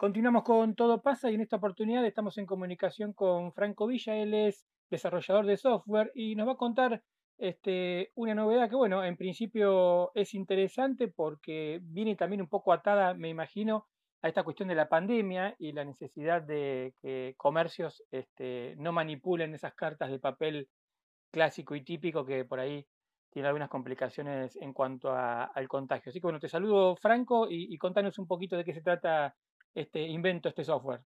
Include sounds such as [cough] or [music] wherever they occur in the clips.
Continuamos con Todo pasa y en esta oportunidad estamos en comunicación con Franco Villa, él es desarrollador de software y nos va a contar este, una novedad que, bueno, en principio es interesante porque viene también un poco atada, me imagino, a esta cuestión de la pandemia y la necesidad de que comercios este, no manipulen esas cartas de papel clásico y típico que por ahí tiene algunas complicaciones en cuanto al contagio. Así que bueno, te saludo Franco y, y contanos un poquito de qué se trata este invento, este software?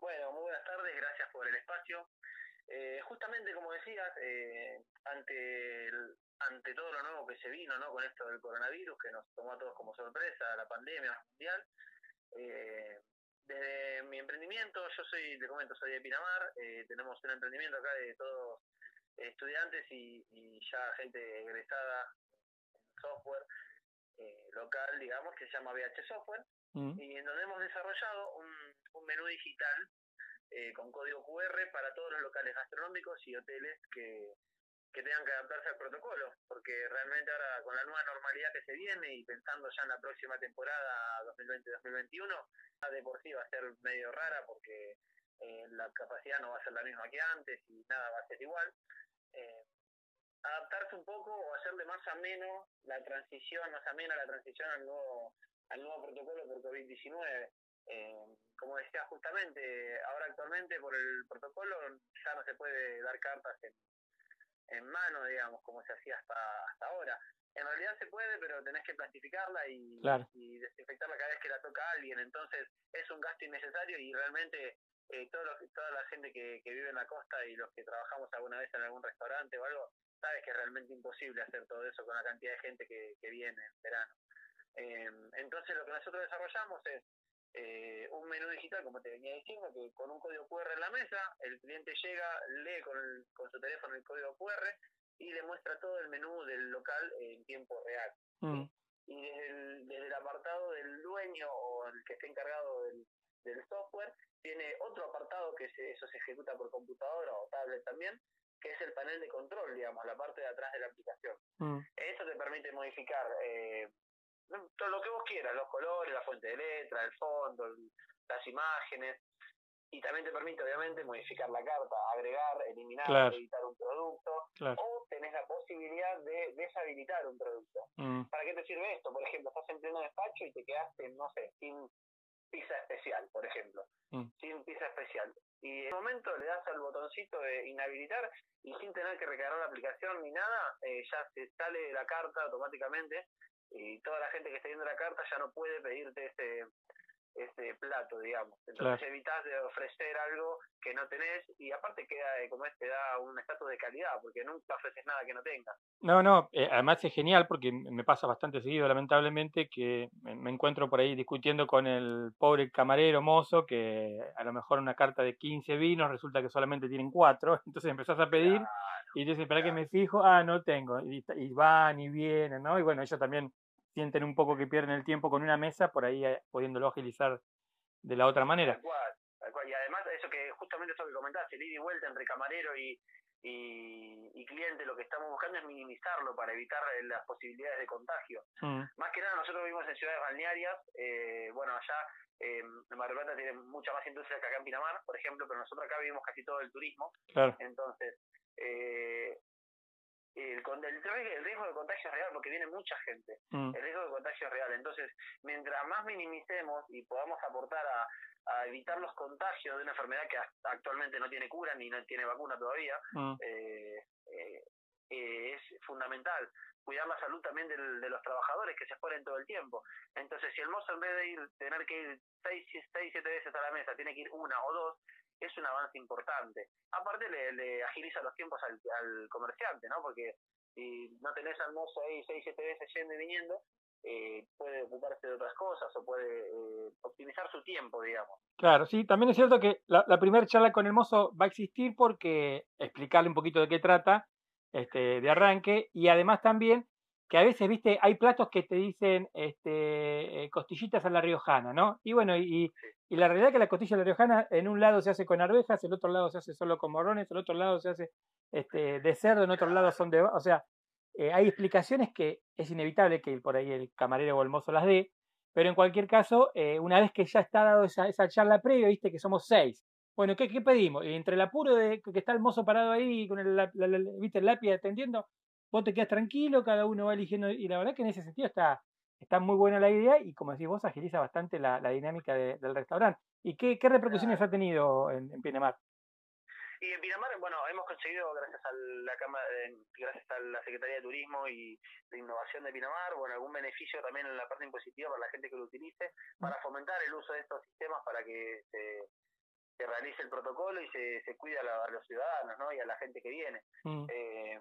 Bueno, muy buenas tardes, gracias por el espacio. Eh, justamente como decías, eh, ante, ante todo lo nuevo que se vino ¿no? con esto del coronavirus, que nos tomó a todos como sorpresa, la pandemia mundial, eh, desde mi emprendimiento, yo soy, te comento, soy de Pinamar, tenemos un emprendimiento acá de todos estudiantes y, y ya gente egresada en software local, digamos, que se llama VH Software. Mm. y en donde hemos desarrollado un, menú digital eh, con código QR para todos los locales gastronómicos y hoteles que, tengan que adaptarse al protocolo, porque realmente ahora con la nueva normalidad que se viene y pensando ya en la próxima temporada 2020-2021, la de por sí va a ser medio rara porque eh, la capacidad no va a ser la misma que antes y nada va a ser igual. Eh, adaptarse un poco o hacerle más ameno la transición, más amena la transición al nuevo al nuevo COVID-19. Eh, como decía justamente, ahora actualmente por el protocolo ya no se puede dar cartas en, en mano, digamos, como se hacía hasta, hasta ahora. En realidad se puede, pero tenés que plastificarla y, y desinfectarla cada vez que la toca alguien. Entonces es un gasto innecesario y realmente eh, toda la gente que, que vive en la costa y los que trabajamos alguna vez en algún restaurante o algo, sabes que es realmente imposible hacer todo eso con la cantidad de gente que, que viene en verano. Eh, entonces lo que nosotros desarrollamos es eh, un menú digital, como te venía diciendo, que con un código QR en la mesa, el cliente llega, lee con, con su teléfono el código QR y le muestra todo el menú del local en tiempo real. Mm. Y desde el, desde el apartado del dueño o el que esté encargado del, del software, tiene otro apartado que eso se ejecuta por computadora o tablet también, que es el panel de control, digamos, la parte de atrás de la aplicación. Mm. Eso te permite modificar eh, lo que vos quieras, los colores, la fuente de letra, el fondo, las imágenes, y también te permite obviamente modificar la carta, agregar, eliminar, editar un producto, o tenés la posibilidad de deshabilitar un producto. Mm. ¿Para qué te sirve esto? Por ejemplo, estás en pleno despacho y te quedaste, no sé, sin pizza especial, por ejemplo, mm. sin pizza especial. Y en ese momento le das al botoncito de inhabilitar y sin tener que recargar la aplicación ni nada, eh, ya se sale la carta automáticamente y toda la gente que está viendo la carta ya no puede pedirte ese, ese plato, digamos. Entonces evitas de ofrecer algo que no tenés y aparte queda, como es, te da un estatus de calidad, porque nunca ofreces nada que no tengas. No, no, eh, además es genial porque me pasa bastante seguido, lamentablemente, que me encuentro por ahí discutiendo con el pobre camarero mozo que a lo mejor una carta de 15 vinos resulta que solamente tienen 4, [laughs] entonces empezás a pedir y dices, ¿para que me fijo? Ah, no tengo. Y, y van y vienen, ¿no? Y bueno, ellos también sienten un poco que pierden el tiempo con una mesa, por ahí eh, pudiéndolo agilizar de la otra manera. Tal cual, tal cual. Y además, eso que justamente eso que comentaste, el ida y vuelta entre camarero y, y, cliente, lo que estamos buscando es minimizarlo para evitar eh, las posibilidades de contagio. Mm. Más que nada, nosotros vivimos en ciudades balnearias, eh, bueno, allá eh, Mar del Plata tiene mucha más industria que acá en Pinamar, por ejemplo, pero nosotros acá vivimos casi todo el turismo. Entonces, eh, el, el, riesgo de contagio es real porque viene mucha gente. Mm. El riesgo de contagio es real. Entonces, mientras más minimicemos y podamos aportar a, evitar los contagios de una enfermedad que actualmente no tiene cura ni no tiene vacuna todavía, mm. eh, eh, eh, es fundamental cuidar la salud también de los trabajadores que se exponen todo el tiempo. Entonces, si el mozo en vez de ir, tener que ir seis, seis, siete veces a la mesa, tiene que ir una o dos, es un avance importante. Aparte le, agiliza los tiempos al, comerciante, ¿no? Porque si no tenés al mozo ahí seis, siete veces yendo y viniendo, eh, puede ocuparse de otras cosas o puede eh, optimizar su tiempo, digamos. Claro, sí, también es cierto que la, la primera charla con el mozo va a existir porque explicarle un poquito de qué trata este, de arranque y además también que a veces, viste, hay platos que te dicen este, eh, costillitas a la riojana, ¿no? Y bueno, y, y la realidad es que la costilla a la riojana en un lado se hace con arvejas, el otro lado se hace solo con morrones, el otro lado se hace este, de cerdo, en otro lado son de... O sea, eh, hay explicaciones que es inevitable que por ahí el camarero o el mozo las dé, pero en cualquier caso, eh, una vez que ya está dado esa, esa charla previa, viste que somos seis. Bueno, ¿qué, qué pedimos? Y entre el apuro de que está el mozo parado ahí con el, la, ¿viste, el lápiz atendiendo, vos te quedas tranquilo, cada uno va eligiendo, y la verdad que en ese sentido está, está muy buena la idea y como decís vos, agiliza bastante la, la dinámica del restaurante. ¿Y qué, qué repercusiones ha tenido en, en Pinamar? Y en Pinamar, bueno, hemos conseguido, gracias a la Cámara, gracias a la Secretaría de Turismo y de Innovación de Pinamar, bueno, algún beneficio también en la parte impositiva para la gente que lo utilice, para fomentar el uso de estos sistemas para que se, se realice el protocolo y se, se cuide a, los ciudadanos, ¿no? Y a la gente que viene. Mm. Eh,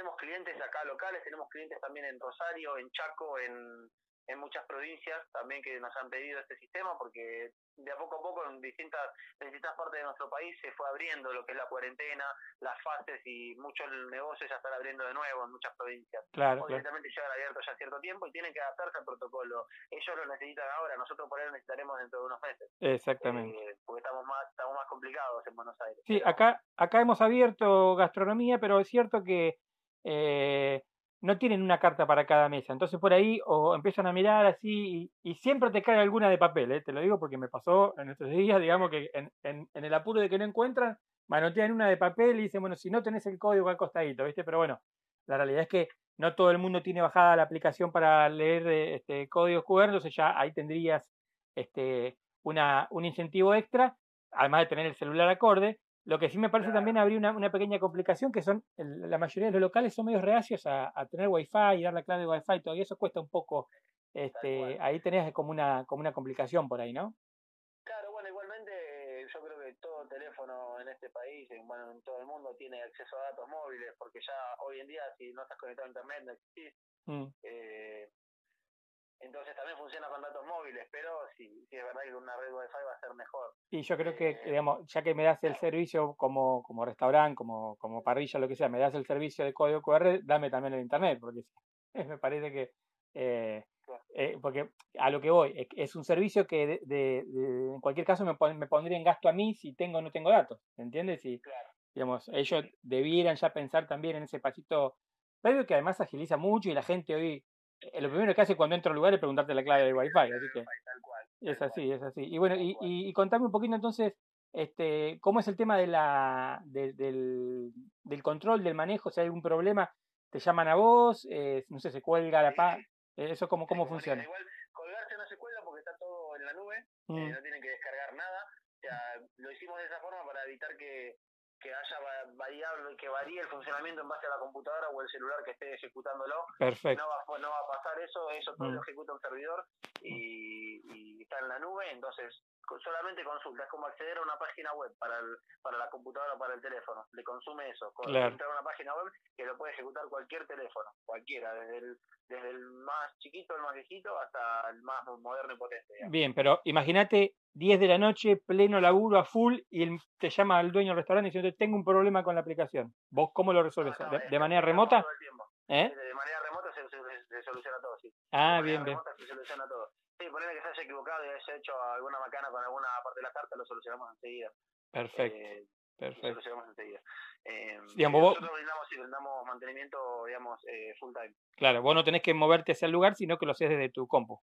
tenemos clientes acá locales, tenemos clientes también en Rosario, en Chaco, en, en muchas provincias también que nos han pedido este sistema porque de a poco a poco en distintas, distintas partes de nuestro país se fue abriendo lo que es la cuarentena, las fases y muchos negocios ya están abriendo de nuevo en muchas provincias. Claro, Obviamente llevan abiertos ya cierto tiempo y tienen que adaptarse al protocolo. Ellos lo necesitan ahora, nosotros por eso necesitaremos dentro de unos meses. Exactamente. Eh, porque estamos más, estamos más complicados en Buenos Aires. Sí, acá, acá hemos abierto gastronomía, pero es cierto que eh, no tienen una carta para cada mesa. Entonces por ahí o empiezan a mirar así y, siempre te cae alguna de papel, ¿eh? te lo digo porque me pasó en estos días, digamos que en, el apuro de que no encuentran, manotean una de papel y dicen, bueno, si no tenés el código al costadito, ¿viste? Pero bueno, la realidad es que no todo el mundo tiene bajada la aplicación para leer eh, este, códigos QR, entonces ya ahí tendrías este, una, un incentivo extra, además de tener el celular acorde, lo que sí me parece también habría una, una, pequeña complicación, que son la mayoría de los locales son medio reacios a, a tener wifi y dar la clave de wifi, todavía eso cuesta un poco, este, ahí tenés como una, como una complicación por ahí, ¿no? Claro, bueno, igualmente yo creo que todo teléfono en este país, bueno, en todo el mundo tiene acceso a datos móviles, porque ya hoy en día si no estás conectado a internet no existís. Mm. Eh, entonces también funciona con datos móviles, pero sí, sí es verdad que una red Wi-Fi va a ser mejor. Y yo creo que, eh, digamos, ya que me das el servicio como, como restaurante, como, como parrilla, lo que sea, me das el servicio de código QR, dame también el internet, porque [laughs] me parece que, eh, eh, porque a lo que voy, es un servicio que de, en cualquier caso me, me pondría en gasto a mí si tengo o no tengo datos, ¿entiendes? Y, digamos, ellos debieran ya pensar también en ese pasito previo que además agiliza mucho y la gente hoy lo primero que hace cuando entra al lugar es preguntarte la clave de Wi-Fi, así que es así, es así. Y bueno, y, y, contame un poquito entonces, este, ¿cómo es el tema de la, del, del control, del manejo? Si hay algún problema, te llaman a vos, eh, no sé, se cuelga la paz, eh, eso cómo, cómo funciona. Igual colgarse no se cuelga porque está todo en la nube, mm. no tienen que descargar nada, o sea, lo hicimos de esa forma para evitar que que haya variable, que varíe el funcionamiento en base a la computadora o el celular que esté ejecutándolo. Perfecto. No va, no va a pasar eso, eso todo lo mm. ejecuta un servidor y, y, está en la nube, entonces solamente consulta, es como acceder a una página web para el, para la computadora o para el teléfono, le consume eso, claro. entrar a una página web que lo puede ejecutar cualquier teléfono, cualquiera, desde el, desde el más chiquito, el más viejito, hasta el más moderno y potente. Bien, pero imagínate 10 de la noche, pleno laburo a full, y él te llama al dueño del restaurante diciendo, tengo un problema con la aplicación. ¿Vos cómo lo resuelves? ¿De, manera remota? ¿Eh? De manera remota se, se, soluciona todo, sí. Ah, bien, bien. Se soluciona todo. Sí, ponele que se haya equivocado y haya hecho alguna macana con alguna parte de la carta, lo solucionamos enseguida. Perfecto. Eh, Perfecto. Lo solucionamos enseguida. Eh, digamos, nosotros brindamos, brindamos mantenimiento, digamos, eh, full time. Claro, vos no tenés que moverte hacia el lugar, sino que lo haces desde tu compu.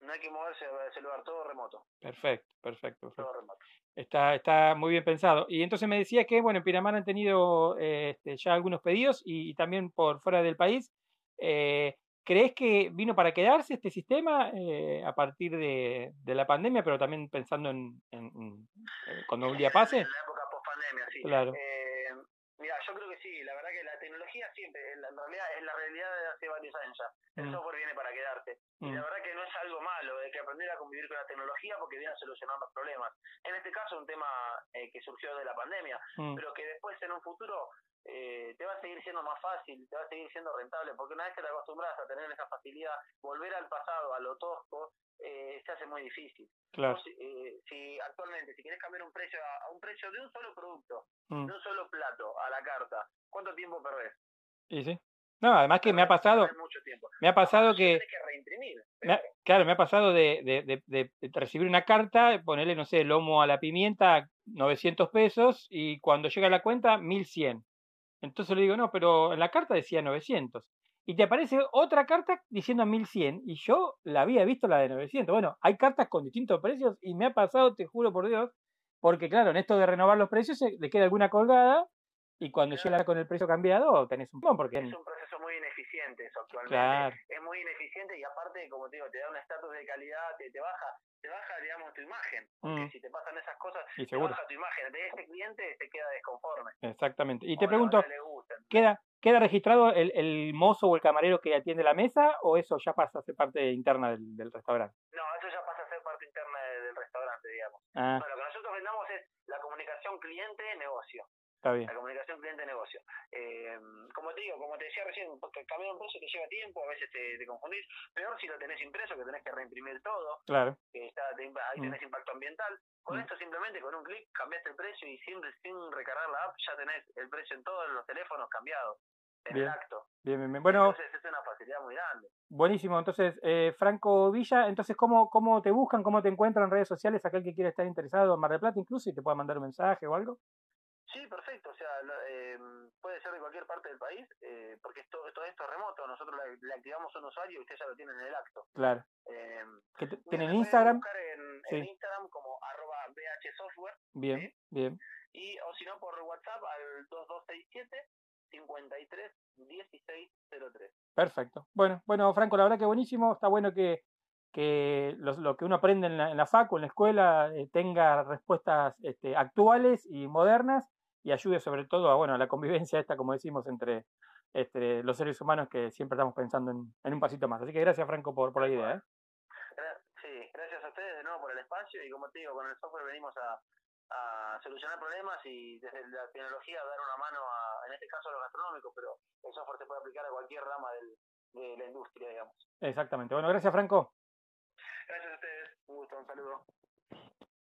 No hay que moverse a ese lugar, todo remoto. Perfecto, perfecto. Todo remoto. Está, está muy bien pensado. Y entonces me decía que, bueno, en Pinamar han tenido este, ya algunos pedidos y, y, también por fuera del país. Eh, ¿Crees que vino para quedarse este sistema eh, a partir de, de, la pandemia, pero también pensando en, en, en eh, cuando un día pase? En la época post-pandemia, sí. Claro. Eh, mira, yo creo que sí, la verdad que la tecnología siempre, en realidad es la realidad de hace varios años ya. El mm. software viene para quedarse. Y la mm. verdad que no es algo malo, hay que aprender a convivir con la tecnología porque viene a solucionar los problemas. En este caso, un tema eh, que surgió de la pandemia, mm. pero que después en un futuro eh, te va a seguir siendo más fácil, te va a seguir siendo rentable, porque una vez que te acostumbras a tener esa facilidad, volver al pasado, a lo tosco, eh, se hace muy difícil. Claro. Eh, si actualmente, si quieres cambiar un precio a, un precio de un solo producto, mm. de un solo plato, a la carta, ¿cuánto tiempo perdés? Y sí. No, además que me ha pasado, me ha pasado que, claro, me ha pasado de, de, de, de, recibir una carta, ponerle, no sé, lomo a la pimienta, 900 pesos, y cuando llega la cuenta, 1100. Entonces le digo, no, pero en la carta decía 900. y te aparece otra carta diciendo 1100 y yo la había visto la de 900. Bueno, hay cartas con distintos precios y me ha pasado, te juro por Dios, porque claro, en esto de renovar los precios le queda alguna colgada y cuando llega con el precio cambiado tenés un poco porque es un proceso muy ineficiente eso actualmente. Es muy ineficiente y aparte, como te digo, te da un estatus de calidad, te, te baja te baja, digamos, tu imagen. Porque mm. si te pasan esas cosas, te baja tu imagen. De ese cliente se queda desconforme. Exactamente. Y te pregunto, ¿queda, ¿queda registrado el, el, mozo o el camarero que atiende la mesa o eso ya pasa a ser parte interna del, del restaurante? No, eso ya pasa a ser parte interna del, restaurante, digamos. Ah. lo que nosotros vendamos es la comunicación cliente-negocio. La comunicación cliente-negocio. Eh, como te digo, como te decía recién, porque cambiar un precio te lleva tiempo, a veces te, te, confundís. Peor si lo tenés impreso, que tenés que reimprimir todo. Claro. Que está, ahí mm. tenés impacto ambiental. Con mm. esto simplemente, con un clic, cambiaste el precio y sin, sin recargar la app ya tenés el precio en todos los teléfonos cambiado. En el acto. Bien, bien, bien. Bueno, entonces es una facilidad muy grande. Buenísimo. Entonces, eh, Franco Villa, entonces, ¿cómo, ¿cómo te buscan, cómo te encuentran en redes sociales aquel que quiere estar interesado en Mar del Plata incluso y te pueda mandar un mensaje o algo? Sí, perfecto. O sea, eh, puede ser de cualquier parte del país, eh, porque esto, todo esto es remoto. Nosotros le, activamos a un usuario y usted ya lo tiene en el acto. Claro. Eh, ¿Tienen Instagram? En, en, Instagram como arroba bhsoftware. Bien, bien. Y, o si no, por WhatsApp al 2267 53 1603. Perfecto. Bueno, bueno, Franco, la verdad que buenísimo. Está bueno que, que lo, lo que uno aprende en la, en la FACU, en la escuela, eh, tenga respuestas este, actuales y modernas y ayude sobre todo a, bueno, a la convivencia esta, como decimos, entre, los seres humanos que siempre estamos pensando en, en, un pasito más. Así que gracias, Franco, por, por la idea. ¿eh? Sí, gracias a ustedes de nuevo por el espacio y como te digo, con el software venimos a, a solucionar problemas y desde la tecnología dar una mano a, en este caso a lo gastronómico, pero el software se puede aplicar a cualquier rama del, de la industria, digamos. Exactamente. Bueno, gracias, Franco. Gracias a ustedes. Un gusto, un saludo.